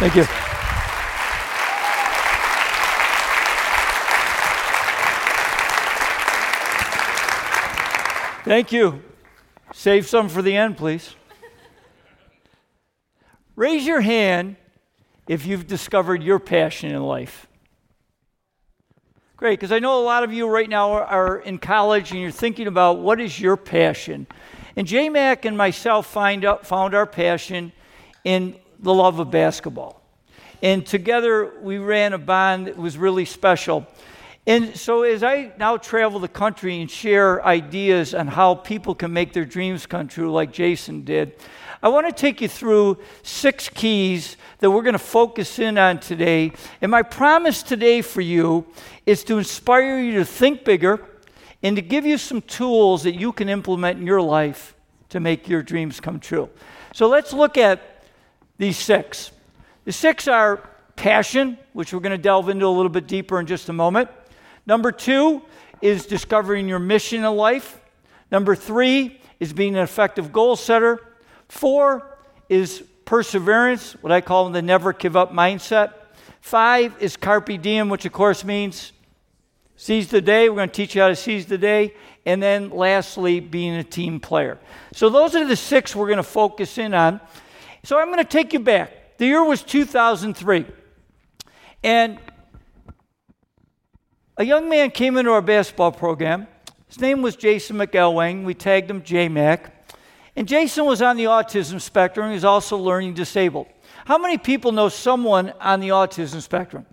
Thank you. Thank you. Save some for the end, please. Raise your hand if you've discovered your passion in life. Great, because I know a lot of you right now are, in college and you're thinking about what is your passion. And J Mac and myself find out, found our passion in the love of basketball. And together we ran a bond that was really special. And so, as I now travel the country and share ideas on how people can make their dreams come true, like Jason did, I want to take you through six keys that we're going to focus in on today. And my promise today for you is to inspire you to think bigger and to give you some tools that you can implement in your life to make your dreams come true. So let's look at these six. The six are passion, which we're going to delve into a little bit deeper in just a moment. Number two is discovering your mission in life. Number three is being an effective goal setter. Four is perseverance, what I call the never give up mindset. Five is carpe diem, which of course means seize the day. We're going to teach you how to seize the day. And then lastly, being a team player. So those are the six we're going to focus in on. So I'm going to take you back. The year was 2003. And a young man came into our basketball program. His name was Jason McElwain. We tagged him J-Mac. And Jason was on the autism spectrum. He was also learning disabled. How many people know someone on the autism spectrum?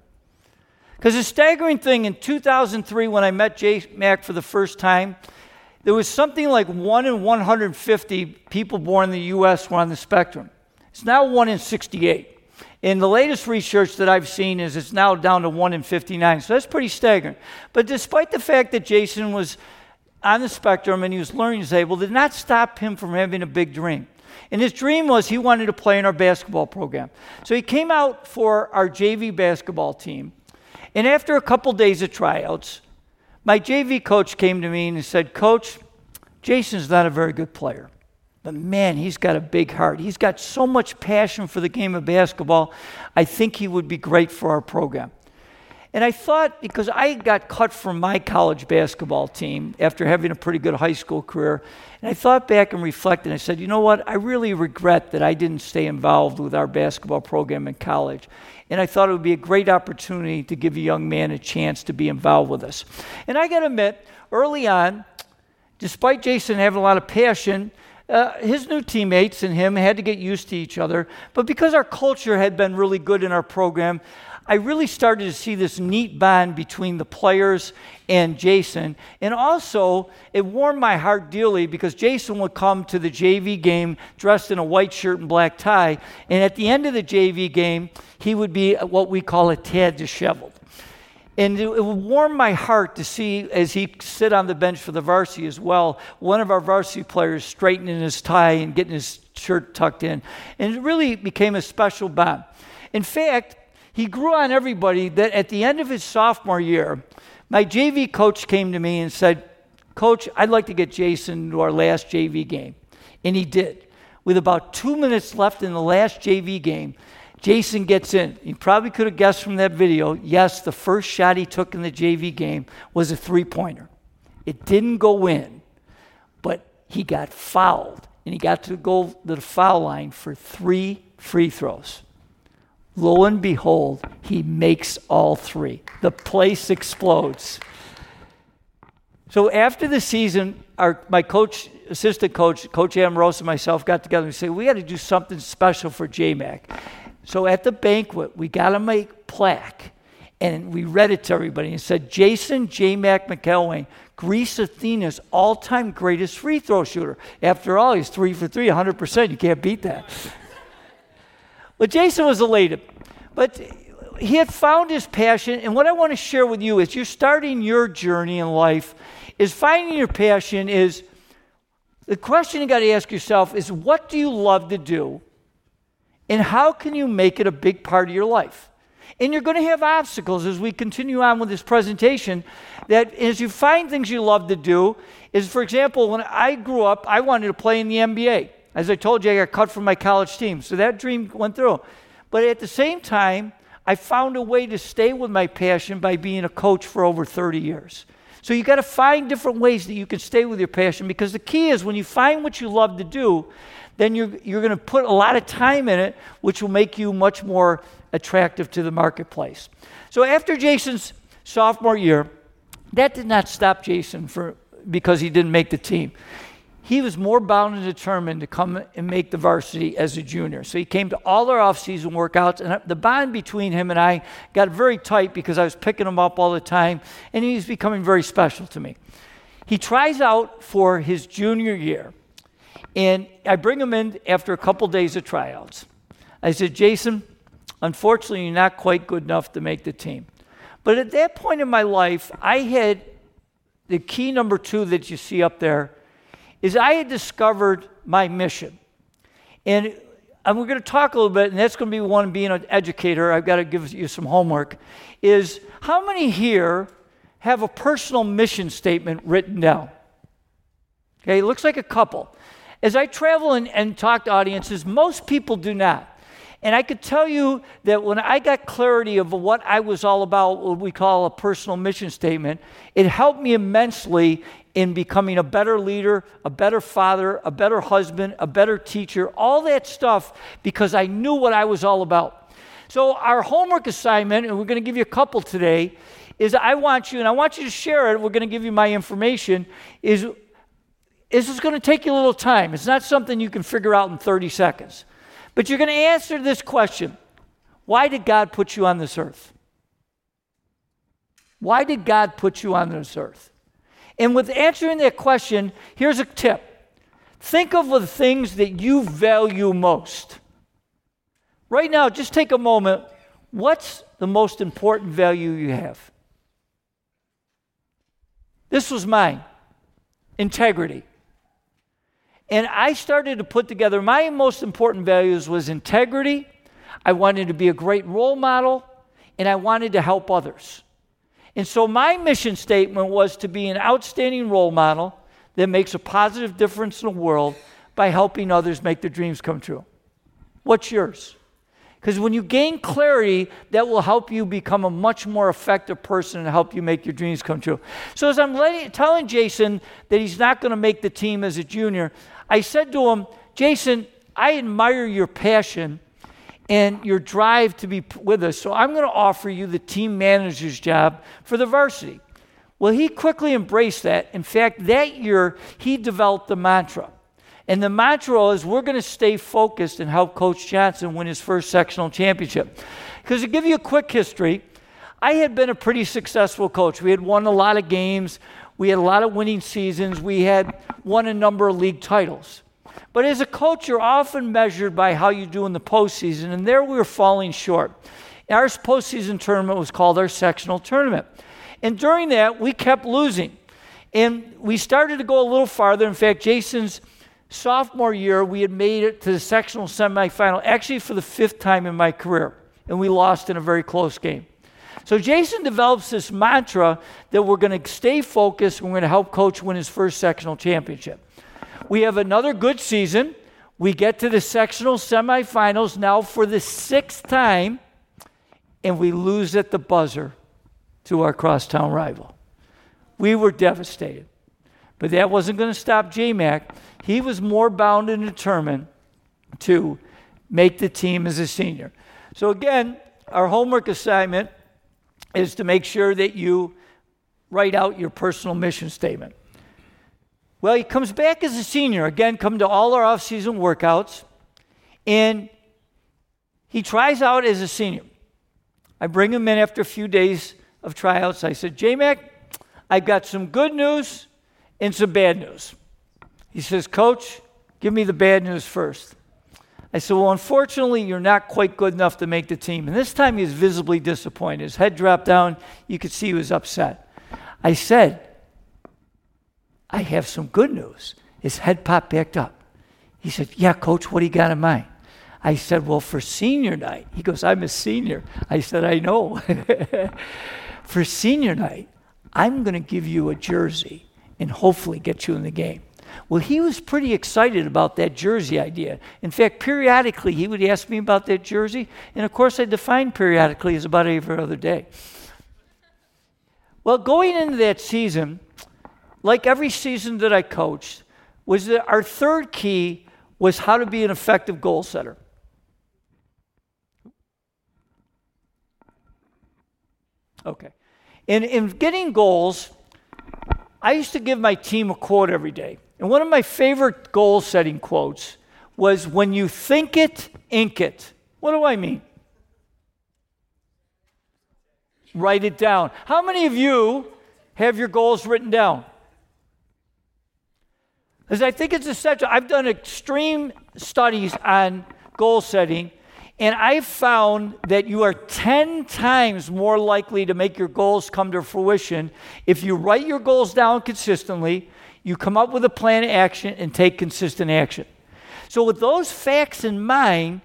Because the staggering thing in 2003, when I met J-Mac for the first time, there was something like 1 in 150 people born in the U.S. were on the spectrum. It's now 1 in 68. And the latest research that I've seen is it's now down to 1 in 59. So that's pretty staggering. But despite the fact that Jason was on the spectrum and he was learning disabled, did not stop him from having a big dream. And his dream was he wanted to play in our basketball program. So he came out for our JV basketball team. And after a couple days of tryouts, my JV coach came to me and said, Coach, Jason's not a very good player. But man, he's got a big heart. He's got so much passion for the game of basketball. I think he would be great for our program. And I thought, because I got cut from my college basketball team after having a pretty good high school career, and I thought back and reflected, and I said, you know what? I really regret that I didn't stay involved with our basketball program in college. And I thought it would be a great opportunity to give a young man a chance to be involved with us. And I got to admit, early on, despite Jason having a lot of passion, uh, his new teammates and him had to get used to each other. But because our culture had been really good in our program, I really started to see this neat bond between the players and Jason. And also, it warmed my heart dearly because Jason would come to the JV game dressed in a white shirt and black tie. And at the end of the JV game, he would be what we call a tad disheveled. And it, would warm my heart to see as he sit on the bench for the varsity as well, one of our varsity players straightening his tie and getting his shirt tucked in. And it really became a special bond. In fact, he grew on everybody that at the end of his sophomore year, my JV coach came to me and said, Coach, I'd like to get Jason to our last JV game. And he did. With about two minutes left in the last JV game, Jason gets in. You probably could have guessed from that video. Yes, the first shot he took in the JV game was a three pointer. It didn't go in, but he got fouled, and he got to the goal to the foul line for three free throws. Lo and behold, he makes all three. The place explodes. So after the season, our, my coach, assistant coach, Coach Amoroso, and myself got together and said, we got to do something special for JMac. So at the banquet, we got to make plaque. And we read it to everybody and said, Jason J. Mac McElwain, Greece Athena's all time greatest free throw shooter. After all, he's three for three, 100%. You can't beat that. but Jason was elated. But he had found his passion. And what I want to share with you is you're starting your journey in life, is finding your passion is the question you got to ask yourself is what do you love to do? And how can you make it a big part of your life? And you're going to have obstacles as we continue on with this presentation. That as you find things you love to do, is for example, when I grew up, I wanted to play in the NBA. As I told you, I got cut from my college team. So that dream went through. But at the same time, I found a way to stay with my passion by being a coach for over 30 years. So you got to find different ways that you can stay with your passion because the key is when you find what you love to do, then you're, you're going to put a lot of time in it, which will make you much more attractive to the marketplace. So after Jason's sophomore year, that did not stop Jason for, because he didn't make the team he was more bound and determined to come and make the varsity as a junior. So he came to all our off-season workouts, and the bond between him and I got very tight because I was picking him up all the time, and he was becoming very special to me. He tries out for his junior year, and I bring him in after a couple days of tryouts. I said, Jason, unfortunately, you're not quite good enough to make the team. But at that point in my life, I had the key number two that you see up there is I had discovered my mission. And, and we're going to talk a little bit, and that's going to be one being an educator. I've got to give you some homework. Is how many here have a personal mission statement written down? Okay, it looks like a couple. As I travel and, and talk to audiences, most people do not. And I could tell you that when I got clarity of what I was all about, what we call a personal mission statement, it helped me immensely in becoming a better leader, a better father, a better husband, a better teacher, all that stuff because I knew what I was all about. So, our homework assignment, and we're going to give you a couple today, is I want you, and I want you to share it. We're going to give you my information. Is this is going to take you a little time. It's not something you can figure out in 30 seconds. But you're going to answer this question Why did God put you on this earth? Why did God put you on this earth? And with answering that question, here's a tip think of the things that you value most. Right now, just take a moment. What's the most important value you have? This was mine integrity. And I started to put together my most important values was integrity. I wanted to be a great role model and I wanted to help others. And so my mission statement was to be an outstanding role model that makes a positive difference in the world by helping others make their dreams come true. What's yours? Because when you gain clarity, that will help you become a much more effective person and help you make your dreams come true. So, as I'm letting, telling Jason that he's not going to make the team as a junior, I said to him, Jason, I admire your passion and your drive to be with us. So I'm going to offer you the team manager's job for the varsity. Well, he quickly embraced that. In fact, that year, he developed the mantra. And the mantra is we're going to stay focused and help Coach Johnson win his first sectional championship. Because to give you a quick history, I had been a pretty successful coach. We had won a lot of games, we had a lot of winning seasons, we had won a number of league titles. But as a coach, you're often measured by how you do in the postseason, and there we were falling short. Our postseason tournament was called our sectional tournament. And during that, we kept losing. And we started to go a little farther. In fact, Jason's sophomore year, we had made it to the sectional semifinal, actually for the fifth time in my career. And we lost in a very close game. So Jason develops this mantra that we're going to stay focused. We're going to help coach win his first sectional championship. We have another good season. We get to the sectional semifinals now for the sixth time, and we lose at the buzzer to our crosstown rival. We were devastated. But that wasn't going to stop JMac. He was more bound and determined to make the team as a senior. So, again, our homework assignment is to make sure that you write out your personal mission statement. Well, he comes back as a senior, again, come to all our off-season workouts, and he tries out as a senior. I bring him in after a few days of tryouts. I said, J-Mac, I've got some good news and some bad news. He says, Coach, give me the bad news first. I said, Well, unfortunately, you're not quite good enough to make the team. And this time he was visibly disappointed. His head dropped down. You could see he was upset. I said, I have some good news. His head popped back up. He said, Yeah, coach, what do you got in mind? I said, Well, for senior night, he goes, I'm a senior. I said, I know. for senior night, I'm going to give you a jersey and hopefully get you in the game. Well, he was pretty excited about that jersey idea. In fact, periodically he would ask me about that jersey, and of course I defined periodically as about every other day. Well, going into that season, like every season that I coached, was that our third key was how to be an effective goal setter. Okay. In, in getting goals, I used to give my team a quote every day. And one of my favorite goal setting quotes was when you think it, ink it. What do I mean? write it down. How many of you have your goals written down? Because I think it's essential. I've done extreme studies on goal setting, and I've found that you are 10 times more likely to make your goals come to fruition if you write your goals down consistently, you come up with a plan of action, and take consistent action. So, with those facts in mind,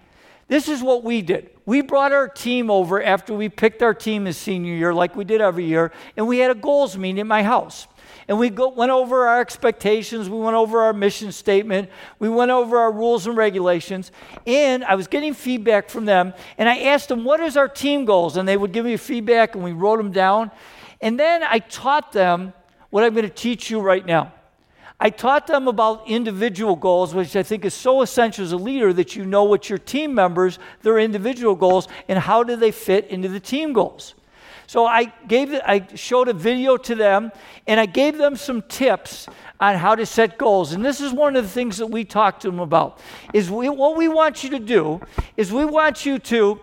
this is what we did. We brought our team over after we picked our team as senior year, like we did every year, and we had a goals meeting at my house. And we go, went over our expectations, we went over our mission statement, we went over our rules and regulations, and I was getting feedback from them. And I asked them, What is our team goals? And they would give me feedback, and we wrote them down. And then I taught them what I'm going to teach you right now. I taught them about individual goals, which I think is so essential as a leader that you know what your team members, their individual goals, and how do they fit into the team goals. So I gave I showed a video to them and I gave them some tips on how to set goals. And this is one of the things that we talked to them about. Is we, what we want you to do is we want you to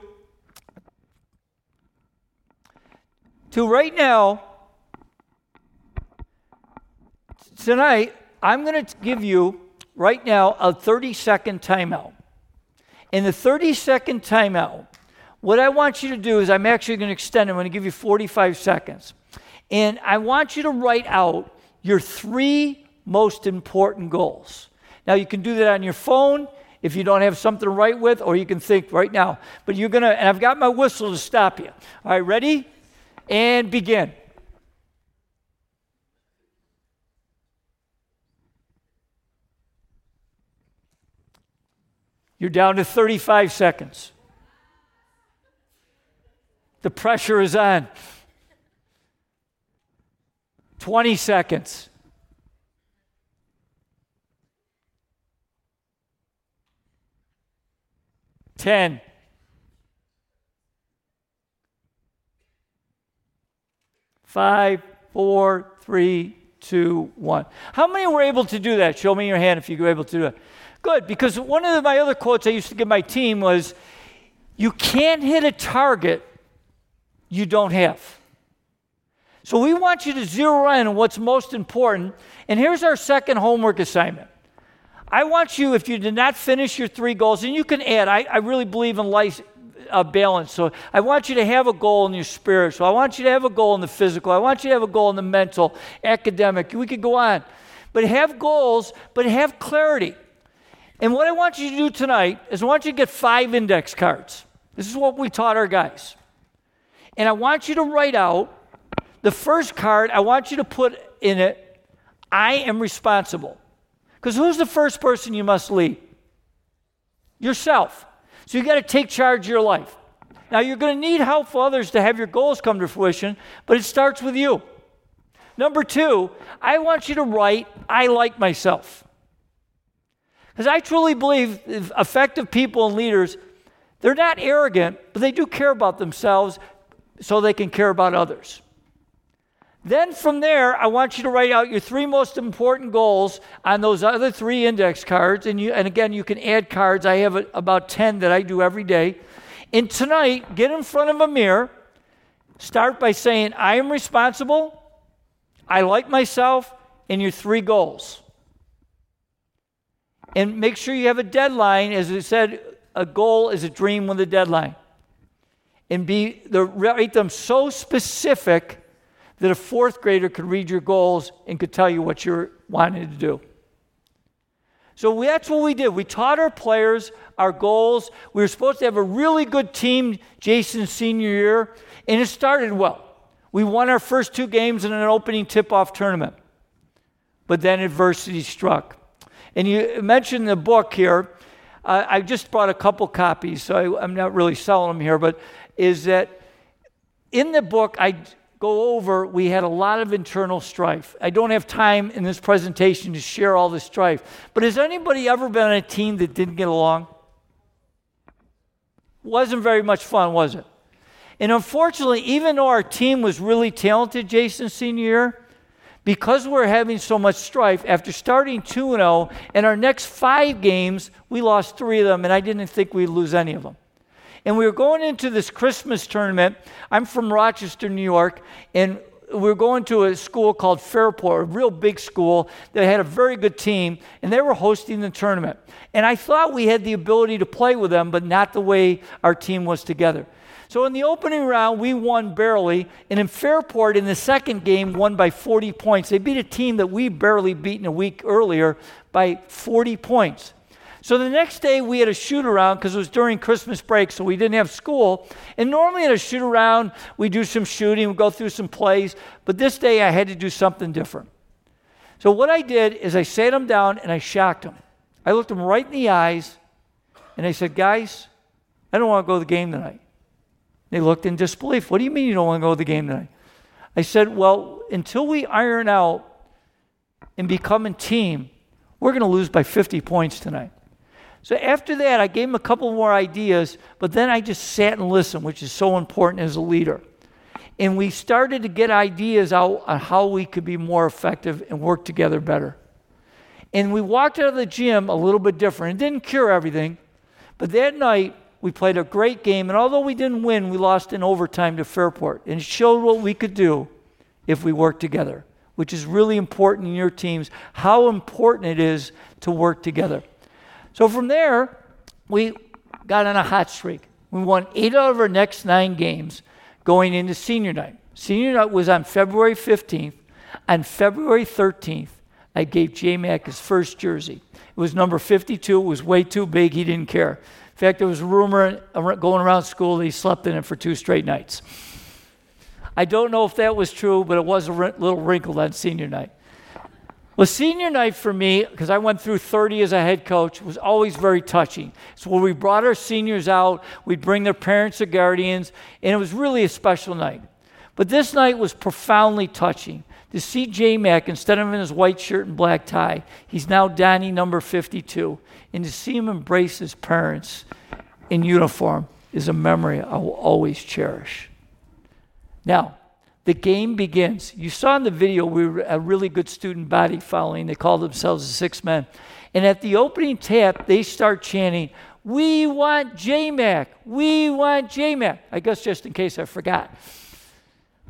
to right now tonight I'm going to give you right now a 30 second timeout. In the 30 second timeout, what I want you to do is I'm actually going to extend it. I'm going to give you 45 seconds. And I want you to write out your three most important goals. Now, you can do that on your phone if you don't have something to write with, or you can think right now. But you're going to, and I've got my whistle to stop you. All right, ready? And begin. You're down to 35 seconds. The pressure is on. 20 seconds. Ten. Five, four, three, two, one. How many were able to do that? Show me your hand if you were able to do it. Good, because one of my other quotes I used to give my team was you can't hit a target you don't have. So we want you to zero in on what's most important. And here's our second homework assignment. I want you, if you did not finish your three goals, and you can add, I, I really believe in life uh, balance. So I want you to have a goal in your spiritual. I want you to have a goal in the physical. I want you to have a goal in the mental, academic. We could go on. But have goals, but have clarity. And what I want you to do tonight is I want you to get five index cards. This is what we taught our guys. And I want you to write out the first card, I want you to put in it, I am responsible. Because who's the first person you must lead? Yourself. So you got to take charge of your life. Now, you're going to need help for others to have your goals come to fruition, but it starts with you. Number two, I want you to write, I like myself. Because I truly believe effective people and leaders, they're not arrogant, but they do care about themselves so they can care about others. Then from there, I want you to write out your three most important goals on those other three index cards. And, you, and again, you can add cards. I have a, about 10 that I do every day. And tonight, get in front of a mirror. Start by saying, I am responsible, I like myself, and your three goals. And make sure you have a deadline. As I said, a goal is a dream with a deadline. And be the, write them so specific that a fourth grader could read your goals and could tell you what you're wanting to do. So we, that's what we did. We taught our players our goals. We were supposed to have a really good team Jason's senior year, and it started well. We won our first two games in an opening tip off tournament. But then adversity struck. And you mentioned the book here. Uh, I just brought a couple copies, so I, I'm not really selling them here, but is that in the book, I go over, we had a lot of internal strife. I don't have time in this presentation to share all the strife. But has anybody ever been on a team that didn't get along? Wasn't very much fun, was it? And unfortunately, even though our team was really talented Jason, senior year, because we're having so much strife, after starting 2 0, in our next five games, we lost three of them, and I didn't think we'd lose any of them. And we were going into this Christmas tournament. I'm from Rochester, New York, and we were going to a school called Fairport, a real big school that had a very good team, and they were hosting the tournament. And I thought we had the ability to play with them, but not the way our team was together. So in the opening round, we won barely, and in Fairport, in the second game, won by 40 points. They beat a team that we barely beaten a week earlier by 40 points. So the next day we had a shoot around because it was during Christmas break, so we didn't have school. And normally in a shoot around, we do some shooting, we go through some plays. But this day I had to do something different. So what I did is I sat them down and I shocked them. I looked them right in the eyes and I said, Guys, I don't want to go to the game tonight. They looked in disbelief. What do you mean you don't want to go to the game tonight? I said, Well, until we iron out and become a team, we're going to lose by 50 points tonight. So after that, I gave him a couple more ideas, but then I just sat and listened, which is so important as a leader. And we started to get ideas out on how we could be more effective and work together better. And we walked out of the gym a little bit different. It didn't cure everything, but that night we played a great game. And although we didn't win, we lost in overtime to Fairport. And it showed what we could do if we worked together, which is really important in your teams, how important it is to work together. So from there, we got on a hot streak. We won eight out of our next nine games going into senior night. Senior night was on February 15th. On February 13th, I gave J Mac his first jersey. It was number 52. It was way too big. He didn't care. Fact, there was a rumor going around school that he slept in it for two straight nights. I don't know if that was true, but it was a little wrinkled on senior night. Well, senior night for me, because I went through 30 as a head coach, was always very touching. So when we brought our seniors out, we'd bring their parents or guardians, and it was really a special night. But this night was profoundly touching. To see J Mac, instead of in his white shirt and black tie, he's now Donnie number 52. And to see him embrace his parents in uniform is a memory I will always cherish. Now, the game begins. You saw in the video we were a really good student body following. They call themselves the Six Men. And at the opening tap, they start chanting, We want J Mac! We want J Mac! I guess just in case I forgot.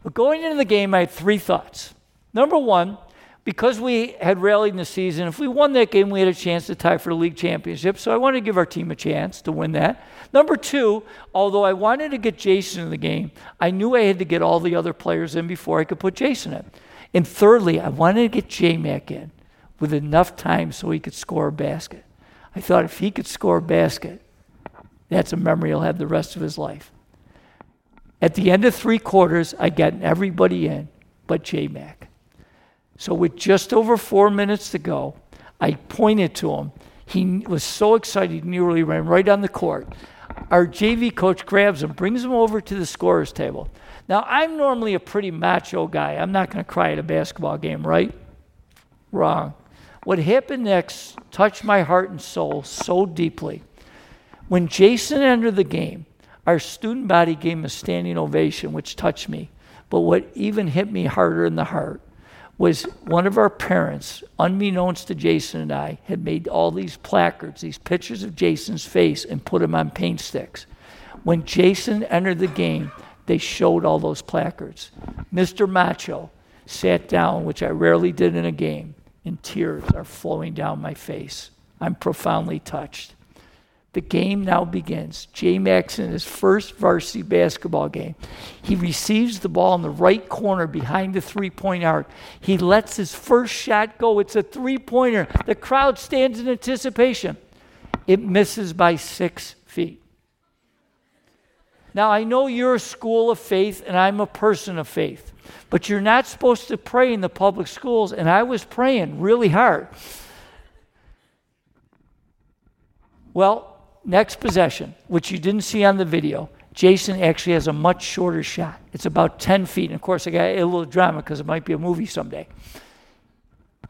But going into the game, I had three thoughts. Number one, because we had rallied in the season, if we won that game, we had a chance to tie for the league championship. So I wanted to give our team a chance to win that. Number two, although I wanted to get Jason in the game, I knew I had to get all the other players in before I could put Jason in. And thirdly, I wanted to get J Mac in with enough time so he could score a basket. I thought if he could score a basket, that's a memory he'll have the rest of his life. At the end of three quarters, I got everybody in but J Mac. So, with just over four minutes to go, I pointed to him. He was so excited, he nearly ran right on the court. Our JV coach grabs him, brings him over to the scorer's table. Now, I'm normally a pretty macho guy. I'm not going to cry at a basketball game, right? Wrong. What happened next touched my heart and soul so deeply. When Jason entered the game, our student body gave him a standing ovation, which touched me. But what even hit me harder in the heart was one of our parents, unbeknownst to Jason and I, had made all these placards, these pictures of Jason's face, and put them on paint sticks. When Jason entered the game, they showed all those placards. Mr. Macho sat down, which I rarely did in a game, and tears are flowing down my face. I'm profoundly touched. The game now begins. J Max in his first varsity basketball game. He receives the ball in the right corner behind the three point arc. He lets his first shot go. It's a three pointer. The crowd stands in anticipation. It misses by six feet. Now, I know you're a school of faith and I'm a person of faith, but you're not supposed to pray in the public schools, and I was praying really hard. Well, next possession, which you didn't see on the video, Jason actually has a much shorter shot. It's about 10 feet. And of course, I got a little drama because it might be a movie someday.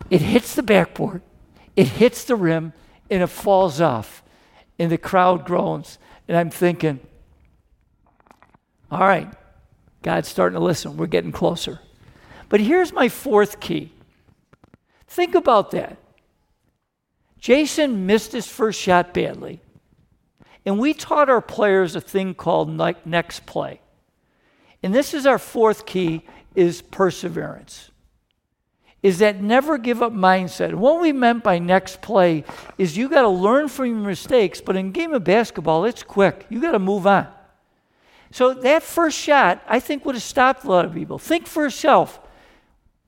It hits the backboard, it hits the rim, and it falls off. And the crowd groans. And I'm thinking, all right, God's starting to listen. We're getting closer. But here's my fourth key. Think about that. Jason missed his first shot badly. And we taught our players a thing called next play. And this is our fourth key is perseverance. Is that never give up mindset. What we meant by next play is you got to learn from your mistakes, but in game of basketball, it's quick. You got to move on. So that first shot, I think, would have stopped a lot of people. Think for yourself.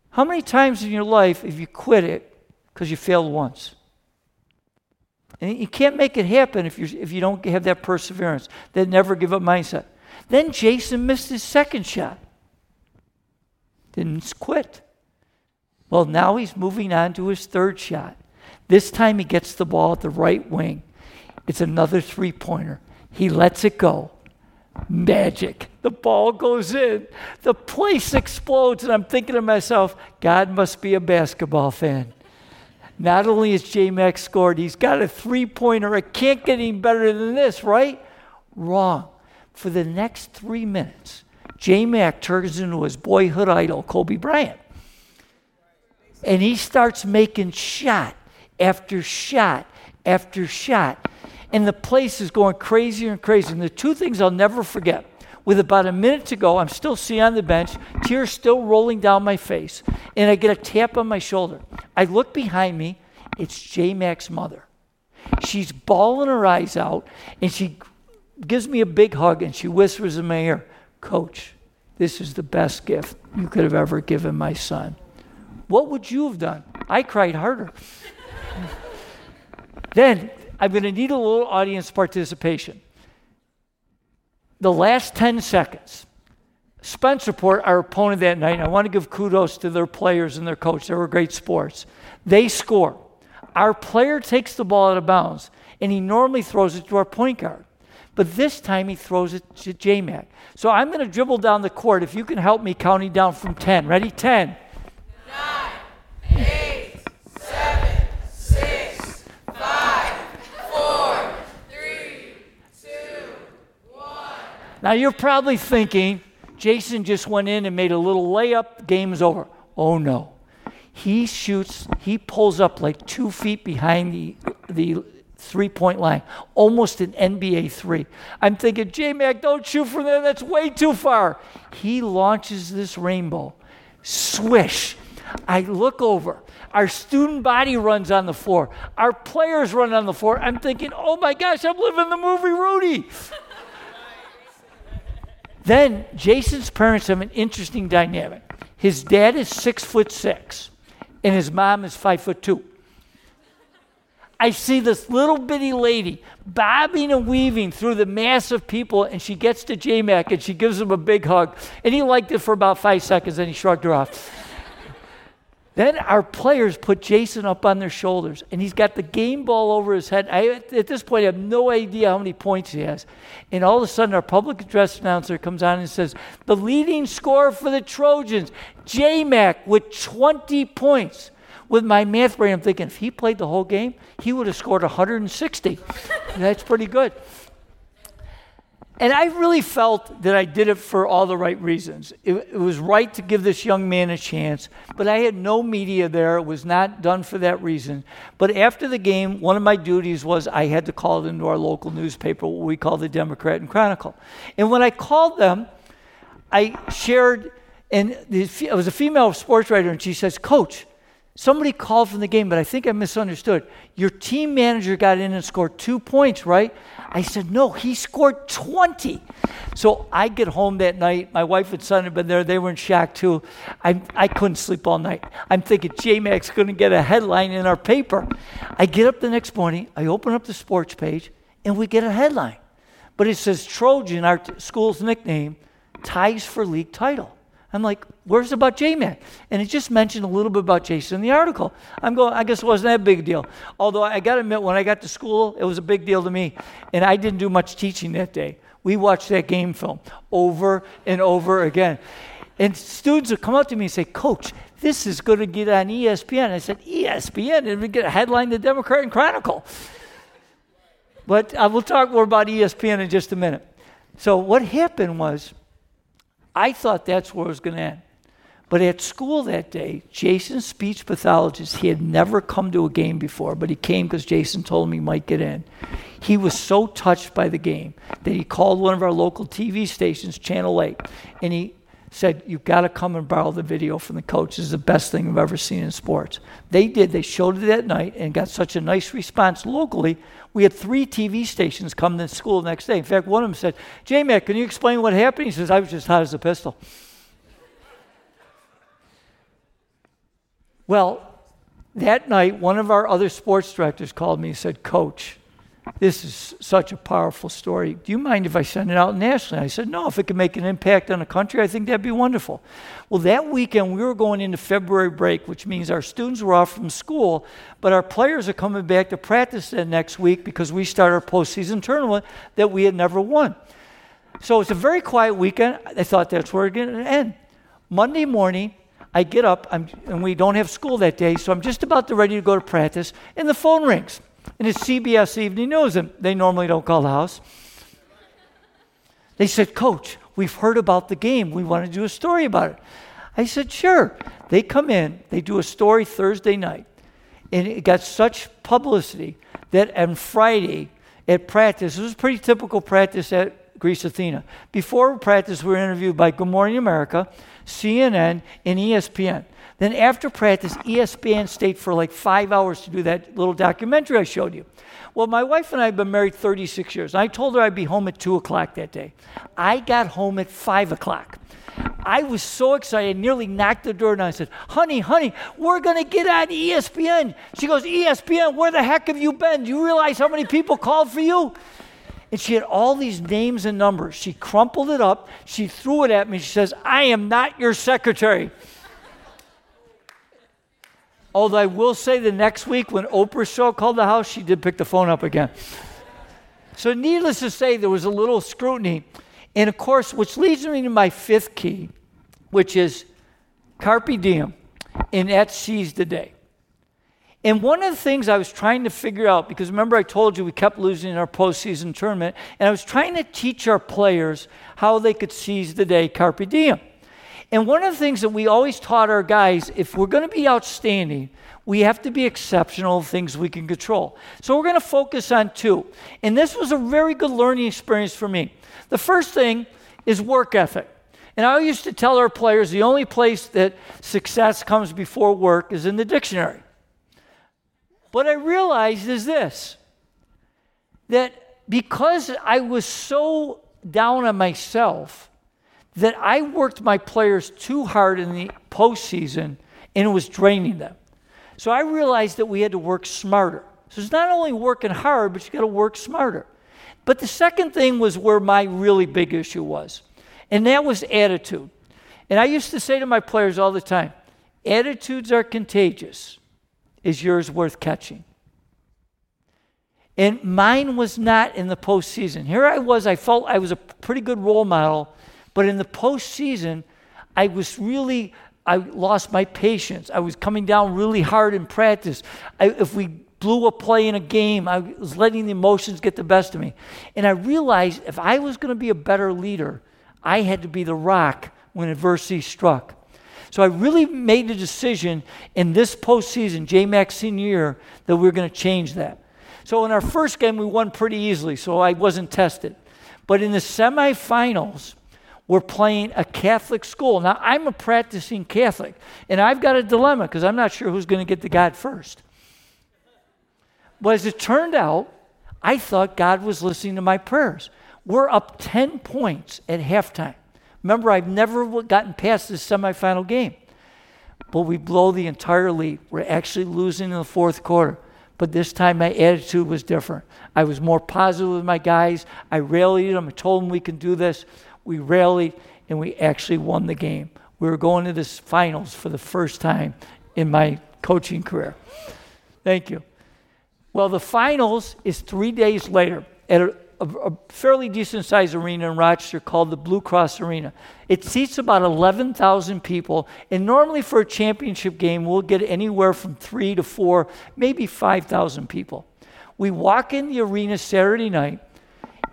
How many times in your life have you quit it because you failed once? And you can't make it happen if, you if you don't have that perseverance, that never give up mindset. Then Jason missed his second shot. Didn't quit. Well, now he's moving on to his third shot. This time he gets the ball at the right wing. It's another three pointer. He lets it go. Magic. The ball goes in. The place explodes. And I'm thinking to myself, God must be a basketball fan. Not only has J Max scored, he's got a three pointer. It can't get any better than this, right? Wrong. For the next three minutes, J Mac turns into his boyhood idol, Kobe Bryant. And he starts making shot after shot after shot. And the place is going crazier and crazier. And the two things I'll never forget with about a minute to go, I'm still sitting on the bench, tears still rolling down my face, and I get a tap on my shoulder. I look behind me, it's J Mac's mother. She's bawling her eyes out, and she gives me a big hug, and she whispers in my ear, Coach, this is the best gift you could have ever given my son. What would you have done? I cried harder. then I'm going to need a little audience participation the last 10 seconds. Spencerport, our opponent that night, I want to give kudos to their players and their coach. They were great sports. They score. Our player takes the ball out of bounds, and he normally throws it to our point guard. But this time he throws it to J-Mac. So I'm going to dribble down the court. If you can help me counting down from 10. Ready? 10. Nine, eight, seven, six, five, four, three, two, one. Now you're probably thinking, Jason just went in and made a little layup, game's over. Oh no. He shoots, he pulls up like two feet behind the, the three point line, almost an NBA three. I'm thinking, J Mac, don't shoot from there, that's way too far. He launches this rainbow. Swish. I look over. Our student body runs on the floor. Our players run on the floor. I'm thinking, oh my gosh, I'm living the movie Rudy. Then Jason's parents have an interesting dynamic. His dad is six foot six, and his mom is five foot two. I see this little bitty lady bobbing and weaving through the mass of people, and she gets to J Mac and she gives him a big hug. And he liked it for about five seconds, and he shrugged her off. Then our players put Jason up on their shoulders, and he's got the game ball over his head. I, at this point, I have no idea how many points he has. And all of a sudden, our public address announcer comes on and says, The leading scorer for the Trojans, J Mac, with 20 points. With my math brain, I'm thinking, if he played the whole game, he would have scored 160. That's pretty good. And I really felt that I did it for all the right reasons. It, it, was right to give this young man a chance, but I had no media there. It was not done for that reason. But after the game, one of my duties was I had to call it into our local newspaper, what we call the Democrat and Chronicle. And when I called them, I shared, and it was a female sports writer, and she says, Coach, Somebody called from the game, but I think I misunderstood. Your team manager got in and scored two points, right? I said, No, he scored 20. So I get home that night. My wife and son had been there. They were in shock too. I, I couldn't sleep all night. I'm thinking J Mac's going to get a headline in our paper. I get up the next morning, I open up the sports page, and we get a headline. But it says Trojan, our t- school's nickname, ties for league title. I'm like, where's about JMac? And it just mentioned a little bit about Jason in the article. I'm going, I guess it wasn't that big a deal. Although I got to admit, when I got to school, it was a big deal to me. And I didn't do much teaching that day. We watched that game film over and over again. And students would come up to me and say, Coach, this is going to get on ESPN. I said, ESPN? And we get a headline the Democrat and Chronicle. But I will talk more about ESPN in just a minute. So what happened was, I thought that's where it was going to end. But at school that day, Jason's speech pathologist, he had never come to a game before, but he came because Jason told him he might get in. He was so touched by the game that he called one of our local TV stations, Channel 8, and he said, You've got to come and borrow the video from the coach. Is the best thing I've ever seen in sports. They did. They showed it that night and got such a nice response locally. We had three TV stations come to school the next day. In fact, one of them said, J Mac, can you explain what happened? He says, I was just hot as a pistol. Well, that night, one of our other sports directors called me and said, Coach, this is such a powerful story. Do you mind if I send it out nationally? I said, No, if it can make an impact on the country, I think that'd be wonderful. Well, that weekend, we were going into February break, which means our students were off from school, but our players are coming back to practice that next week because we start our postseason tournament that we had never won. So it's a very quiet weekend. I thought that's where it going to end. Monday morning, I get up, I'm, and we don't have school that day, so I'm just about to ready to go to practice, and the phone rings. And it's CBS Evening News, and they normally don't call the house. They said, Coach, we've heard about the game. We want to do a story about it. I said, Sure. They come in, they do a story Thursday night, and it got such publicity that on Friday at practice, it was a pretty typical practice at Greece Athena. Before practice, we were interviewed by Good Morning America, CNN, and ESPN. Then after practice, ESPN stayed for like five hours to do that little documentary I showed you. Well, my wife and I have been married 36 years. and I told her I'd be home at 2 o'clock that day. I got home at 5 o'clock. I was so excited, I nearly knocked the door down. I said, Honey, honey, we're going to get on ESPN. She goes, ESPN, where the heck have you been? Do you realize how many people called for you? And she had all these names and numbers. She crumpled it up. She threw it at me. She says, I am not your secretary. Although I will say the next week when Oprah's show called the house, she did pick the phone up again. So, needless to say, there was a little scrutiny. And of course, which leads me to my fifth key, which is carpe diem, and that seize the day. And one of the things I was trying to figure out, because remember I told you we kept losing in our postseason tournament, and I was trying to teach our players how they could seize the day, carpe diem. And one of the things that we always taught our guys if we're going to be outstanding, we have to be exceptional things we can control. So we're going to focus on two. And this was a very good learning experience for me. The first thing is work ethic. And I used to tell our players the only place that success comes before work is in the dictionary. What I realized is this that because I was so down on myself, that I worked my players too hard in the postseason and it was draining them. So I realized that we had to work smarter. So it's not only working hard, but you got to work smarter. But the second thing was where my really big issue was, and that was attitude. And I used to say to my players all the time attitudes are contagious. Is yours worth catching? And mine was not in the postseason. Here I was, I felt I was a pretty good role model but in the postseason, I was really, I lost my patience. I was coming down really hard in practice. I, if we blew a play in a game, I was letting the emotions get the best of me. And I realized if I was going to be a better leader, I had to be the rock when adversity struck. So I really made a decision in this postseason, JMAC senior year, that we are going to change that. So in our first game, we won pretty easily, so I wasn't tested. But in the semifinals, we're playing a Catholic school. Now, I'm a practicing Catholic, and I've got a dilemma because I'm not sure who's going to get to God first. But as it turned out, I thought God was listening to my prayers. We're up 10 points at halftime. Remember, I've never gotten past this semifinal game. But we blow the entire lead. We're actually losing in the fourth quarter. But this time my attitude was different. I was more positive with my guys. I rallied them. I told them we can do this. We rallied and we actually won the game. we were going to the finals for the first time in my coaching career. Thank you. Well, the finals is three days later at a, a, a fairly decent sized arena in Rochester called the Blue Cross Arena. It seats about 11,000 people, and normally for a championship game, we'll get anywhere from three to four, maybe 5,000 people. We walk in the arena Saturday night,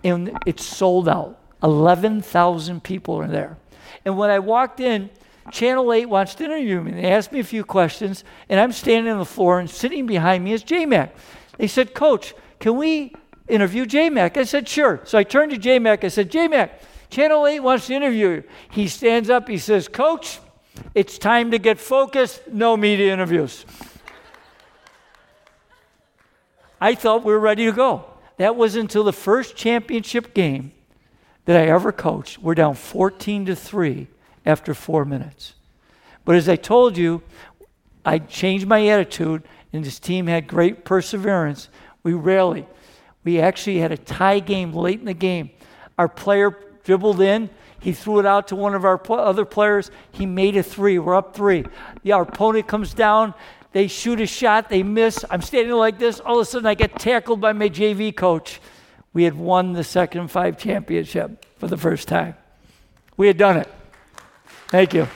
and it's sold out. 11,000 people are there. And when I walked in, Channel 8 wants to interview me. They asked me a few questions, and I'm standing on the floor, and sitting behind me is J-Mac. They said, Coach, can we interview J-Mac? I said, sure. So I turned to J-Mac. I said, J-Mac, Channel 8 wants to interview you. He stands up. He says, Coach, it's time to get focused. No media interviews. I thought we were ready to go. That was until the first championship game that I ever coached. We're down 14 to 3 after four minutes. But as I told you, I changed my attitude, and this team had great perseverance. We rarely, we actually had a tie game late in the game. Our player dribbled in, he threw it out to one of our other players. He made a three. We're up three. The, our opponent comes down. They shoot a shot. They miss. I'm standing like this. All of a sudden, I get tackled by my JV coach. We had won the Section V championship for the first time. We had done it. Thank you.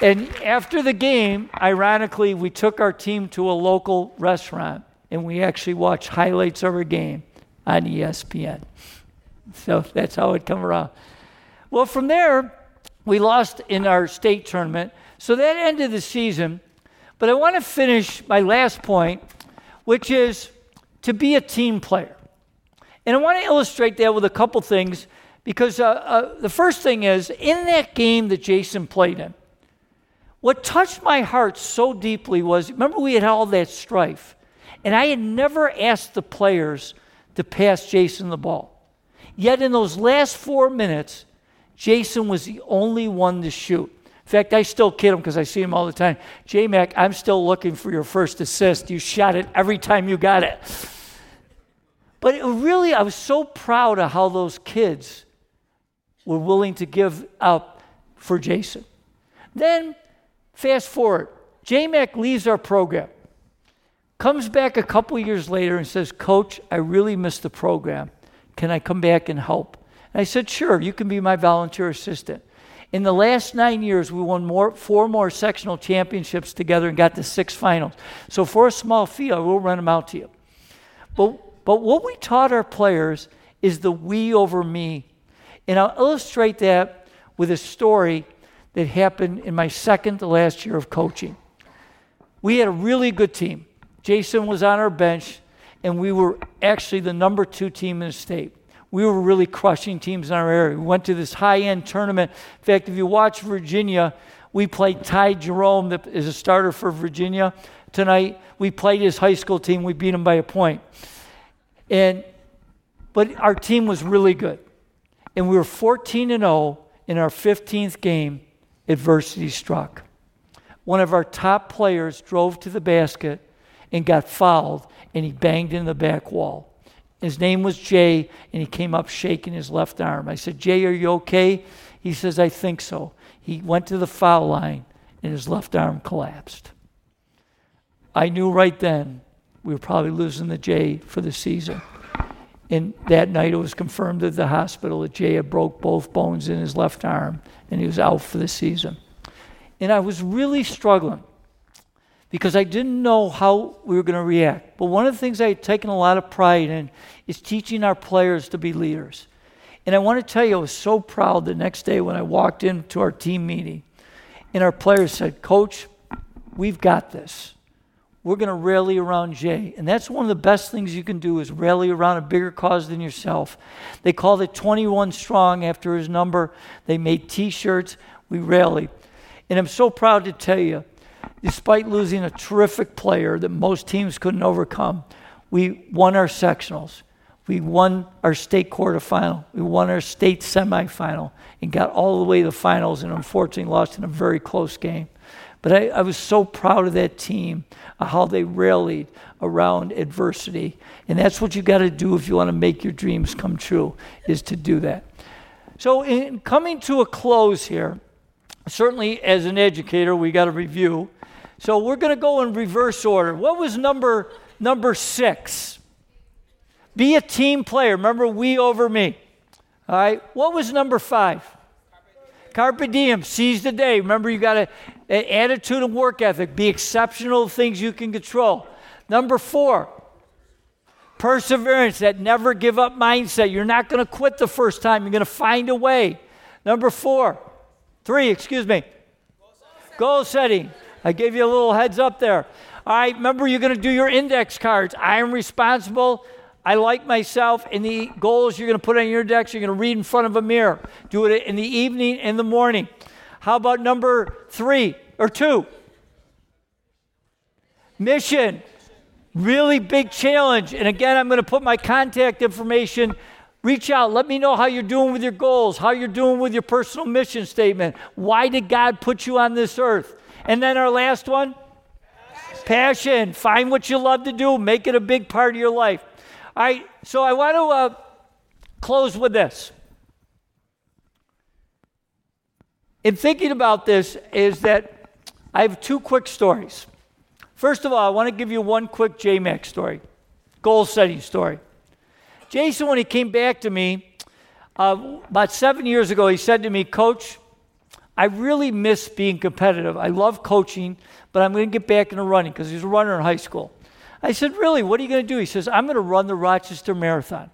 And after the game, ironically, we took our team to a local restaurant and we actually watched highlights of our game on ESPN. So that's how it come around. Well, from there, we lost in our state tournament. So that ended the season. But I want to finish my last point, which is to be a team player. And I want to illustrate that with a couple things because uh, uh, the first thing is in that game that Jason played in, what touched my heart so deeply was remember, we had all that strife, and I had never asked the players to pass Jason the ball. Yet in those last four minutes, Jason was the only one to shoot. In fact, I still kid him because I see him all the time. J Mac, I'm still looking for your first assist. You shot it every time you got it. But it really, I was so proud of how those kids were willing to give up for Jason. Then, fast forward, J-Mac leaves our program, comes back a couple years later and says, Coach, I really missed the program. Can I come back and help? And I said, Sure, you can be my volunteer assistant. In the last nine years, we won more, four more sectional championships together and got to six finals. So for a small fee, I will run them out to you. But, but what we taught our players is the we over me and I'll illustrate that with a story that happened in my second to last year of coaching. We had a really good team. Jason was on our bench, and we were actually the number two team in the state. We were really crushing teams in our area. We went to this high end tournament. In fact, if you watch Virginia, we played Ty Jerome, that is a starter for Virginia tonight. We played his high school team. We beat him by a point. And, but our team was really good and we were 14 and 0 in our 15th game, adversity struck. One of our top players drove to the basket and got fouled, and he banged in the back wall. His name was Jay, and he came up shaking his left arm. I said, Jay, are you okay? He says, I think so. He went to the foul line, and his left arm collapsed. I knew right then we were probably losing the Jay for the season. And that night it was confirmed at the hospital that Jay had broke both bones in his left arm and he was out for the season. And I was really struggling because I didn't know how we were going to react. But one of the things I had taken a lot of pride in is teaching our players to be leaders. And I want to tell you, I was so proud the next day when I walked into our team meeting and our players said, Coach, we've got this we're going to rally around Jay. And that's one of the best things you can do is rally around a bigger cause than yourself. They called it 21 Strong after his number. They made t-shirts. We rallied. And I'm so proud to tell you, despite losing a terrific player that most teams couldn't overcome, we won our sectionals. We won our state quarterfinal. We won our state semifinal and got all the way to the finals and unfortunately lost in a very close game. But I, I was so proud of that team, uh, how they rallied around adversity. And that's what you got to do if you want to make your dreams come true, is to do that. So, in coming to a close here, certainly as an educator, we got to review. So, we're going to go in reverse order. What was number number six? Be a team player. Remember, we over me. All right. What was number five? Carpe diem, seize the day. Remember, you got an attitude and work ethic. Be exceptional things you can control. Number four, perseverance, that never give up mindset. You're not going to quit the first time, you're going to find a way. Number four, three, excuse me, goal setting. I gave you a little heads up there. All right, remember, you're going to do your index cards. I am responsible I like myself, and the goals you're going to put on your decks, you're going to read in front of a mirror. Do it in the evening, in the morning. How about number three or two? Mission. Really big challenge. And again, I'm going to put my contact information. Reach out. Let me know how you're doing with your goals, how you're doing with your personal mission statement. Why did God put you on this earth? And then our last one passion. passion. Find what you love to do, make it a big part of your life. All right, so I want to uh, close with this. In thinking about this, is that I have two quick stories. First of all, I want to give you one quick JMAC story, goal setting story. Jason, when he came back to me uh, about seven years ago, he said to me, Coach, I really miss being competitive. I love coaching, but I'm going to get back into running because he's a runner in high school. I said, Really? What are you going to do? He says, I'm going to run the Rochester Marathon.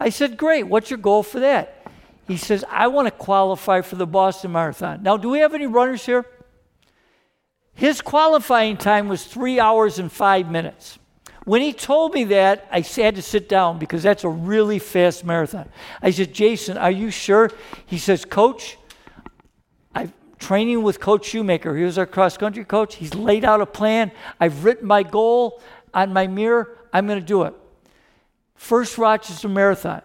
I said, Great. What's your goal for that? He says, I want to qualify for the Boston Marathon. Now, do we have any runners here? His qualifying time was three hours and five minutes. When he told me that, I had to sit down because that's a really fast marathon. I said, Jason, are you sure? He says, Coach, training with Coach Shoemaker. He was our cross country coach. He's laid out a plan. I've written my goal on my mirror, I'm going to do it. First Rochester Marathon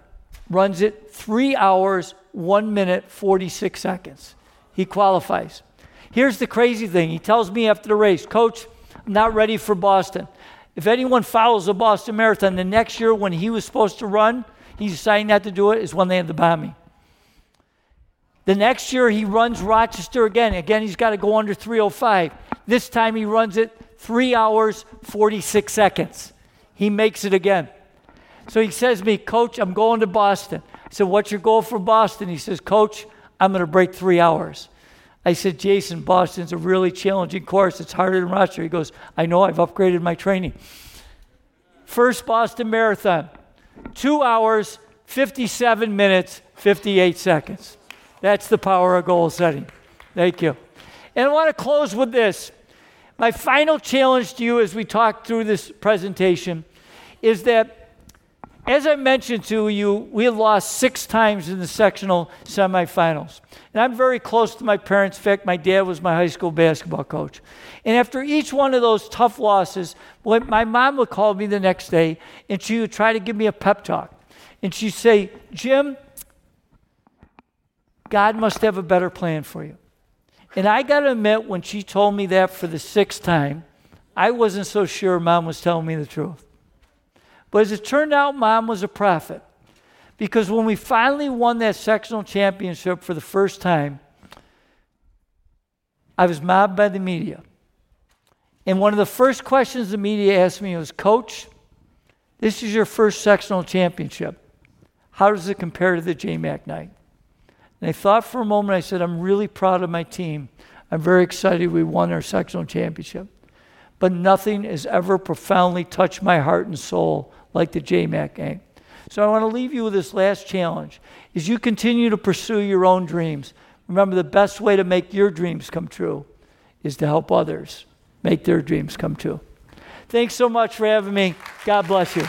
runs it three hours, one minute, 46 seconds. He qualifies. Here's the crazy thing he tells me after the race, Coach, I'm not ready for Boston. If anyone follows the Boston Marathon, the next year when he was supposed to run, he decided not to do it, is when they had the bombing. The next year he runs Rochester again. Again, he's got to go under 305. This time he runs it three hours, 46 seconds. He makes it again. So he says to me, Coach, I'm going to Boston. I said, What's your goal for Boston? He says, Coach, I'm going to break three hours. I said, Jason, Boston's a really challenging course. It's harder than Rochester. He goes, I know, I've upgraded my training. First Boston Marathon, two hours, 57 minutes, 58 seconds. That's the power of goal setting. Thank you. And I want to close with this. My final challenge to you as we talk through this presentation is that, as I mentioned to you, we lost six times in the sectional semifinals. And I'm very close to my parents. In fact, my dad was my high school basketball coach. And after each one of those tough losses, my mom would call me the next day and she would try to give me a pep talk. And she'd say, Jim, God must have a better plan for you. And I got to admit, when she told me that for the sixth time, I wasn't so sure mom was telling me the truth. But as it turned out, mom was a prophet. Because when we finally won that sectional championship for the first time, I was mobbed by the media. And one of the first questions the media asked me was Coach, this is your first sectional championship. How does it compare to the JMAC night? And I thought for a moment, I said, I'm really proud of my team. I'm very excited we won our sectional championship. But nothing has ever profoundly touched my heart and soul like the JMAC game. So I want to leave you with this last challenge. As you continue to pursue your own dreams, remember the best way to make your dreams come true is to help others make their dreams come true. Thanks so much for having me. God bless you.